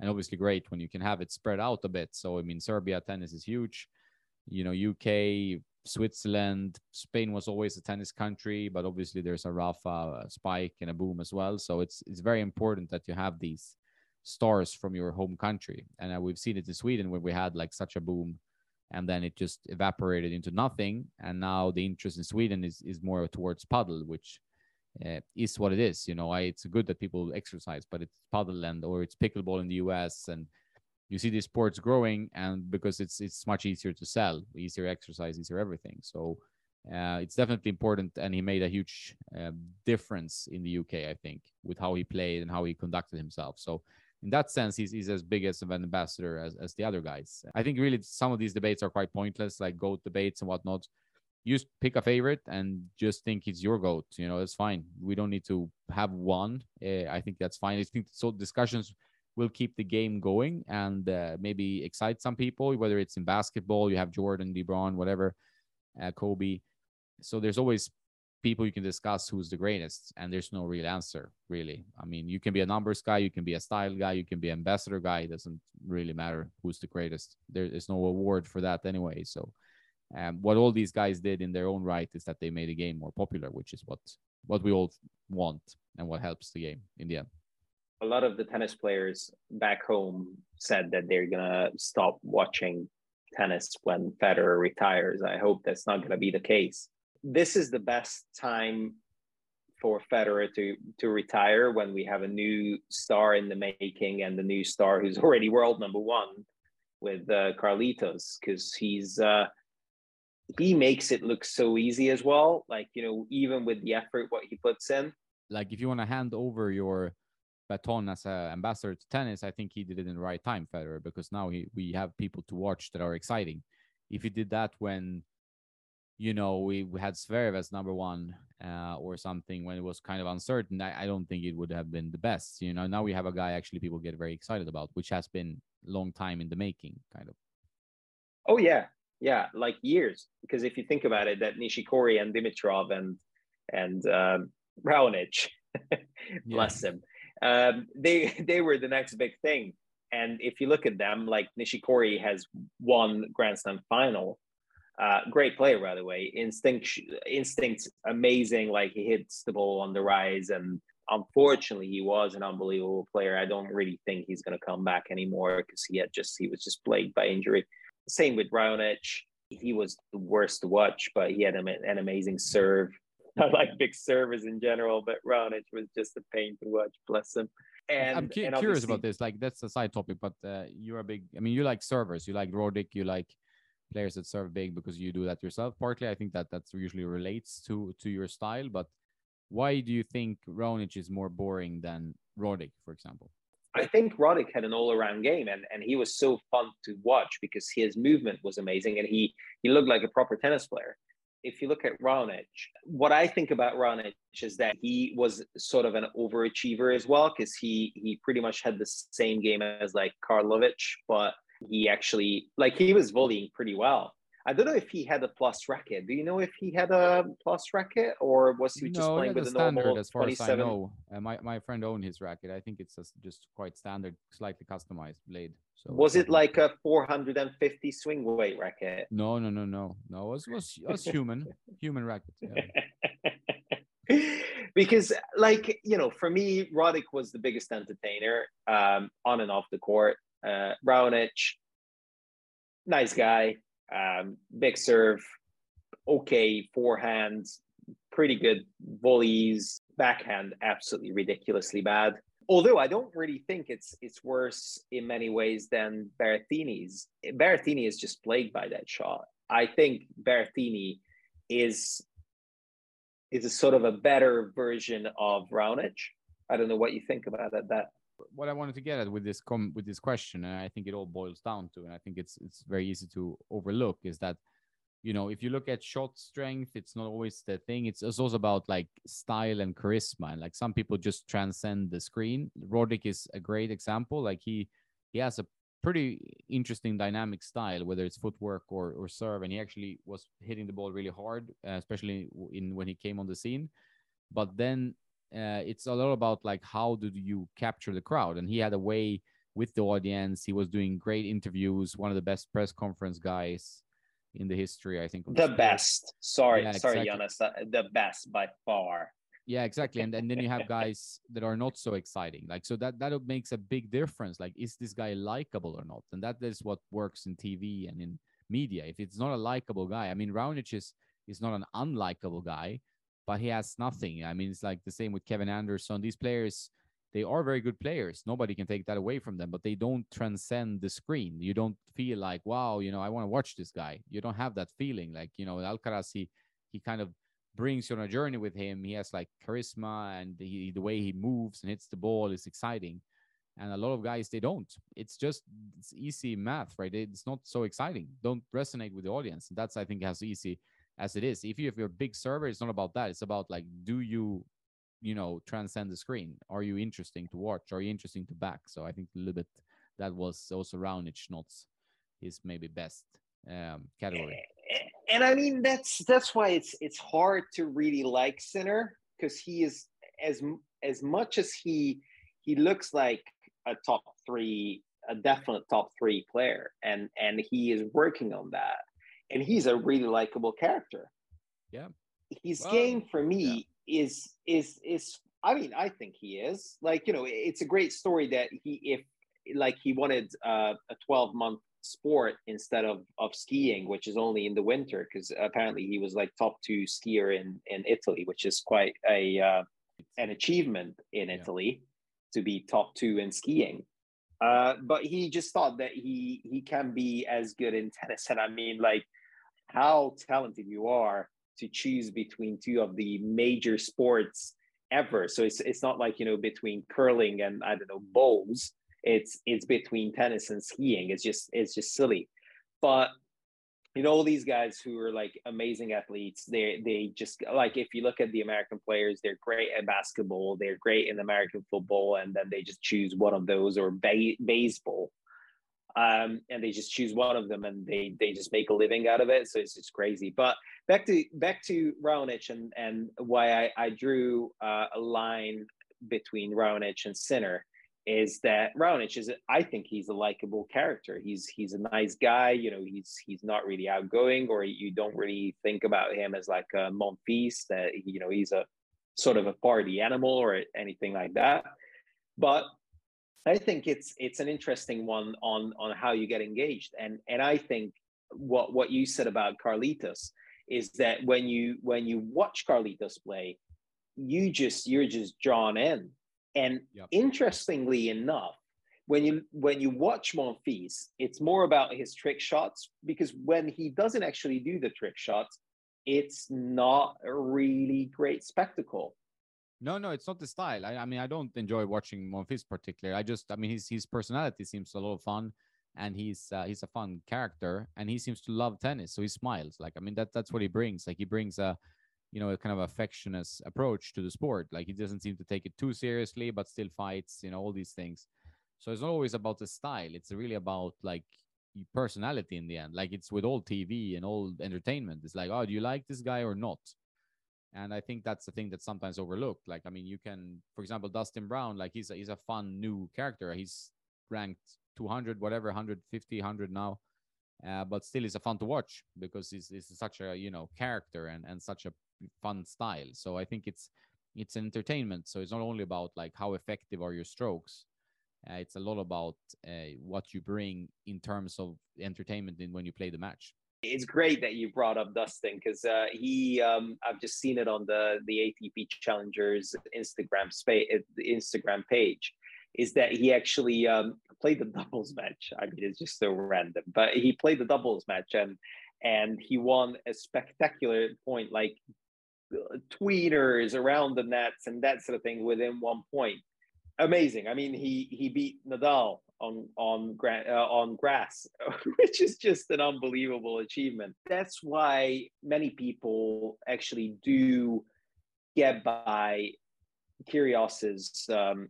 And obviously great when you can have it spread out a bit. So I mean, Serbia tennis is huge. You know, UK, Switzerland, Spain was always a tennis country, but obviously there's a Rafa, a Spike, and a Boom as well. So it's it's very important that you have these stars from your home country. And uh, we've seen it in Sweden where we had like such a boom and then it just evaporated into nothing. And now the interest in Sweden is, is more towards padel, which uh, is what it is. You know, I, it's good that people exercise, but it's padel and or it's pickleball in the US and you see these sports growing and because it's it's much easier to sell, easier exercise, easier everything. So uh, it's definitely important, and he made a huge uh, difference in the UK, I think, with how he played and how he conducted himself. So in that sense, he's, he's as big as an ambassador as, as the other guys. I think really some of these debates are quite pointless, like goat debates and whatnot. You just pick a favorite and just think it's your goat. You know, it's fine. We don't need to have one. Uh, I think that's fine. I think so. Discussions will keep the game going and uh, maybe excite some people. Whether it's in basketball, you have Jordan, LeBron, whatever, uh, Kobe. So there's always people you can discuss who's the greatest and there's no real answer really i mean you can be a numbers guy you can be a style guy you can be ambassador guy it doesn't really matter who's the greatest there is no award for that anyway so um, what all these guys did in their own right is that they made the game more popular which is what what we all want and what helps the game in the end a lot of the tennis players back home said that they're gonna stop watching tennis when Federer retires. I hope that's not gonna be the case this is the best time for Federer to to retire when we have a new star in the making and the new star who's already world number one with uh, Carlitos because he's uh, he makes it look so easy as well. Like you know, even with the effort what he puts in. Like if you want to hand over your baton as an ambassador to tennis, I think he did it in the right time, Federer, because now he we have people to watch that are exciting. If he did that when you know, we, we had Zverev as number one uh, or something when it was kind of uncertain, I, I don't think it would have been the best. You know, now we have a guy actually people get very excited about, which has been a long time in the making, kind of. Oh yeah, yeah, like years. Because if you think about it, that Nishikori and Dimitrov and and um, Raonic, bless yeah. him, um, they they were the next big thing. And if you look at them, like Nishikori has won Grand Slam final uh, great player, by the way. Instinct, instinct, amazing. Like he hits the ball on the rise, and unfortunately, he was an unbelievable player. I don't really think he's going to come back anymore because he had just he was just plagued by injury. Same with Raonic. He was the worst to watch, but he had an, an amazing serve. I like big servers in general, but Raonic was just a pain to watch. Bless him. And I'm cu- and curious about this. Like that's a side topic, but uh, you're a big. I mean, you like servers. You like Roddick. You like players that serve big because you do that yourself. Partly, I think that that usually relates to to your style. But why do you think Raonic is more boring than Roddick, for example? I think Roddick had an all-around game, and, and he was so fun to watch because his movement was amazing, and he he looked like a proper tennis player. If you look at Raonic, what I think about Raonic is that he was sort of an overachiever as well, because he he pretty much had the same game as like Karlovic, but he actually like he was volleying pretty well. I don't know if he had a plus racket. Do you know if he had a plus racket or was he just playing with a standard normal as far 27? as I know? Uh, my, my friend owned his racket. I think it's just quite standard, slightly customized blade. So was it like a 450 swing weight racket? No, no, no, no, no. It was was, it was human, human racket. Yeah. because, like you know, for me, Roddick was the biggest entertainer um, on and off the court uh, Raonic, nice guy, um, big serve, okay forehand, pretty good volleys, backhand absolutely ridiculously bad. Although I don't really think it's it's worse in many ways than Berrettini's. Berrettini is just plagued by that shot. I think Berrettini is is a sort of a better version of Raonic. I don't know what you think about that. That what I wanted to get at with this com- with this question, and I think it all boils down to, and I think it's it's very easy to overlook, is that you know if you look at shot strength, it's not always the thing. It's, it's also about like style and charisma, and like some people just transcend the screen. Roddick is a great example. Like he he has a pretty interesting dynamic style, whether it's footwork or or serve, and he actually was hitting the ball really hard, uh, especially in when he came on the scene. But then uh, it's a lot about like how do you capture the crowd, and he had a way with the audience. He was doing great interviews, one of the best press conference guys in the history, I think. The, best. Sorry, yeah, sorry, exactly. Jonas. The best by far. Yeah, exactly. And, and then you have guys that are not so exciting. Like so that that makes a big difference. Like, is this guy likable or not? And that is what works in TV and in media. If it's not a likable guy, I mean, Raonic is is not an unlikable guy, but he has nothing. I mean, it's like the same with Kevin Anderson. These players they are very good players. Nobody can take that away from them, but they don't transcend the screen. You don't feel like, wow, you know, I want to watch this guy. You don't have that feeling. Like, you know, Alcaraz, he, he kind of brings you on a journey with him. He has like charisma and he, the way he moves and hits the ball is exciting. And a lot of guys, they don't. It's just it's easy math, right? It's not so exciting. Don't resonate with the audience. That's, I think, has easy as it is. If you if you're big server, it's not about that. It's about like, do you you know transcend the screen? Are you interesting to watch? Are you interesting to back? So i think a little bit that was also Raonic not his maybe best um, category. And i mean that's that's why it's it's hard to really like Sinner because he is as as much as he he looks like a top three a definite top three player and and he is working on that and he's a really likable character. Yeah. His well, game for me is is is I mean I think he is. Like you know it's a great story that he if like he wanted uh, a 12 month sport instead of of skiing which is only in the winter because apparently he was like top two skier in in Italy which is quite a uh, an achievement in yeah. Italy to be top two in skiing. Uh, but he just thought that he he can be as good in tennis. And I mean like how talented you are to choose between two of the major sports ever. So it's it's not like you know between curling and I don't know bowls. It's it's between tennis and skiing. It's just it's just silly. But you know all these guys who are like amazing athletes they they just like if you look at the american players they're great at basketball they're great in american football and then they just choose one of those or ba- baseball um, and they just choose one of them and they they just make a living out of it. So it's just crazy. But back to back to Raonic and and why I, I drew uh, a line between Raonic and Sinner is that Raonic is I think he's a likable character. He's he's a nice guy. You know, he's he's not really outgoing, or you don't really think about him as like a Monfils that you know he's a sort of a party animal or anything like that. But I think it's it's an interesting one on on how you get engaged, and and I think what what you said about Carlitos is that when you when you watch Carlitos play, you just you're just drawn in, and yep. interestingly enough, when you when you watch Monfils, it's more about his trick shots because when he doesn't actually do the trick shots, it's not a really great spectacle. No, no, it's not the style. I, I mean, I don't enjoy watching Monfils particularly. I just, I mean, his his personality seems a lot of fun, and he's uh, he's a fun character, and he seems to love tennis. So he smiles. Like, I mean, that that's what he brings. Like, he brings a, you know, a kind of affectionate approach to the sport. Like, he doesn't seem to take it too seriously, but still fights. You know, all these things. So it's not always about the style. It's really about like personality in the end. Like it's with all TV and all entertainment. It's like, oh, do you like this guy or not? And I think that's the thing that's sometimes overlooked. Like, I mean, you can, for example, Dustin Brown, like he's a, he's a fun new character. He's ranked 200, whatever, 150, 100 now, uh, but still is a fun to watch because he's, he's such a you know character and and such a fun style. So I think it's it's an entertainment. So it's not only about like how effective are your strokes. Uh, it's a lot about uh, what you bring in terms of entertainment in when you play the match it's great that you brought up Dustin because uh, he um, I've just seen it on the the ATP Challengers Instagram space Instagram page is that he actually um, played the doubles match. I mean, it's just so random, but he played the doubles match and and he won a spectacular point, like tweeners around the nets and that sort of thing within one point. Amazing. I mean, he he beat Nadal on on gra- uh, on grass, which is just an unbelievable achievement. That's why many people actually do get by Kyrgios's um,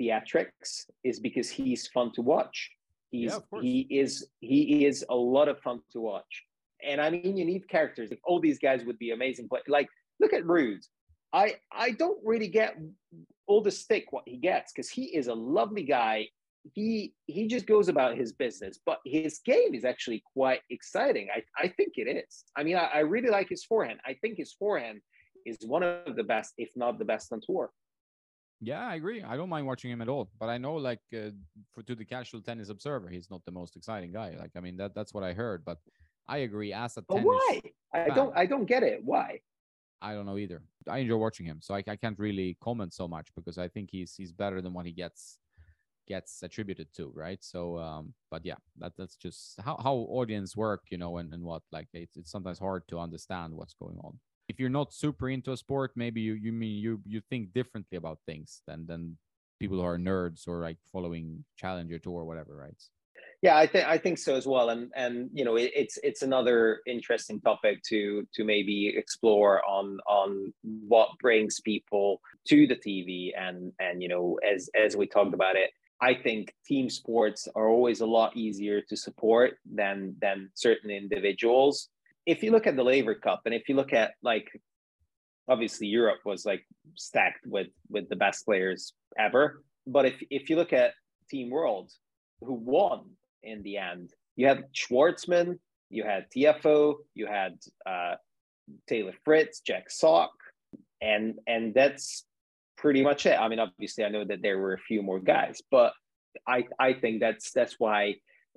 theatrics is because he's fun to watch. He's yeah, he is he is a lot of fun to watch. And I mean, you need characters. All these guys would be amazing. But like, look at Ruud. I I don't really get all the stick what he gets because he is a lovely guy. He he just goes about his business, but his game is actually quite exciting. I, I think it is. I mean, I, I really like his forehand. I think his forehand is one of the best, if not the best on tour. Yeah, I agree. I don't mind watching him at all. But I know, like, uh, for to the casual tennis observer, he's not the most exciting guy. Like, I mean, that that's what I heard. But I agree. As a but why? I don't. I don't get it. Why? I don't know either. I enjoy watching him, so I, I can't really comment so much because I think he's he's better than what he gets gets attributed to, right? So, um, but yeah, that that's just how how audience work, you know, and and what like it's it's sometimes hard to understand what's going on if you're not super into a sport, maybe you you mean you you think differently about things than than people who are nerds or like following Challenger Tour or whatever, right? Yeah, I think I think so as well, and and you know it, it's it's another interesting topic to to maybe explore on on what brings people to the TV, and and you know as as we talked about it, I think team sports are always a lot easier to support than than certain individuals. If you look at the Laver Cup and if you look at like obviously Europe was like stacked with with the best players ever, but if if you look at Team World, who won in the end, you had Schwartzman, you had Tiafoe, you had uh, Taylor Fritz, Jack Sock, and and that's pretty much it. I mean, obviously, I know that there were a few more guys, but I I think that's that's why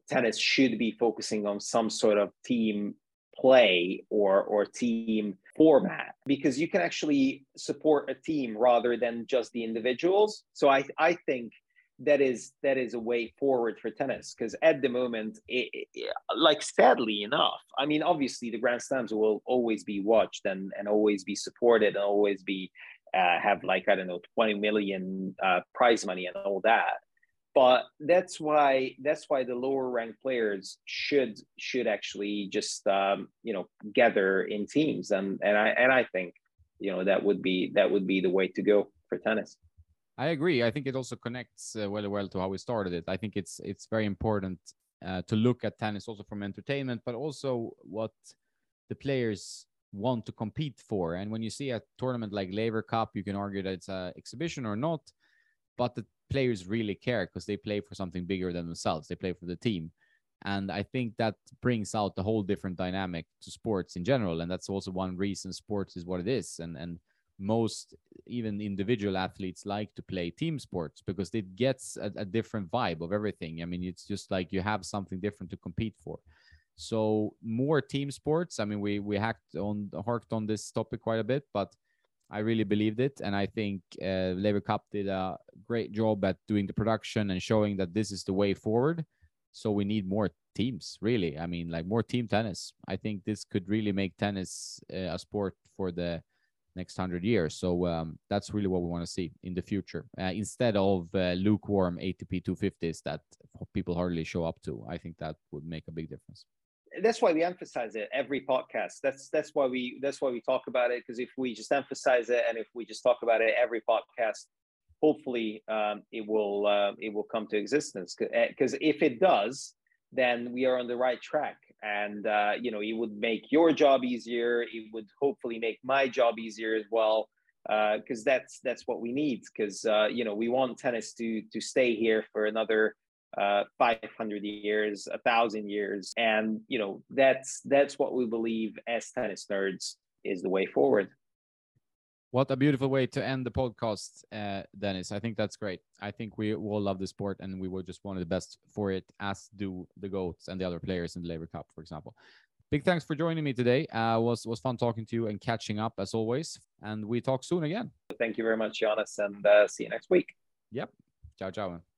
tennis should be focusing on some sort of team play or or team format because you can actually support a team rather than just the individuals so i i think that is that is a way forward for tennis because at the moment it, it, like sadly enough i mean obviously the grand slams will always be watched and and always be supported and always be uh, have like i don't know 20 million uh, prize money and all that but that's why that's why the lower ranked players should should actually just um, you know gather in teams and and I and I think you know that would be that would be the way to go for tennis. I agree. I think it also connects uh, well well to how we started it. I think it's it's very important uh, to look at tennis also from entertainment, but also what the players want to compete for. And when you see a tournament like Laver Cup, you can argue that it's an exhibition or not, but the players really care because they play for something bigger than themselves. They play for the team. And I think that brings out the whole different dynamic to sports in general. And that's also one reason sports is what it is. And and most even individual athletes like to play team sports because it gets a, a different vibe of everything. I mean, it's just like you have something different to compete for. So more team sports. I mean, we we hacked on harked on this topic quite a bit, but I really believed it, and I think uh, Laver Cup did a great job at doing the production and showing that this is the way forward. So we need more teams, really. I mean, like more team tennis. I think this could really make tennis uh, a sport for the next hundred years. So um, that's really what we want to see in the future, uh, instead of uh, lukewarm ATP 250s that people hardly show up to. I think that would make a big difference that's why we emphasize it every podcast. That's that's why we that's why we talk about it because if we just emphasize it and if we just talk about it every podcast hopefully um, it will uh, it will come to existence. Because eh, if it does then we are on the right track. And uh, you know it would make your job easier. It would hopefully make my job easier as well because uh, that's that's what we need. Because uh, you know we want tennis to to stay here for another uh, 500 years, a thousand years, and you know that's that's what we believe as tennis nerds is the way forward. What a beautiful way to end the podcast, uh, Dennis. I think that's great. I think we all love the sport and we will just want the best for it, as do the goats and the other players in the Laver Cup, for example. Big thanks for joining me today. Uh, was was fun talking to you and catching up as always. And we talk soon again. Thank you very much, Jonas, and uh, see you next week. Yep. Ciao, ciao.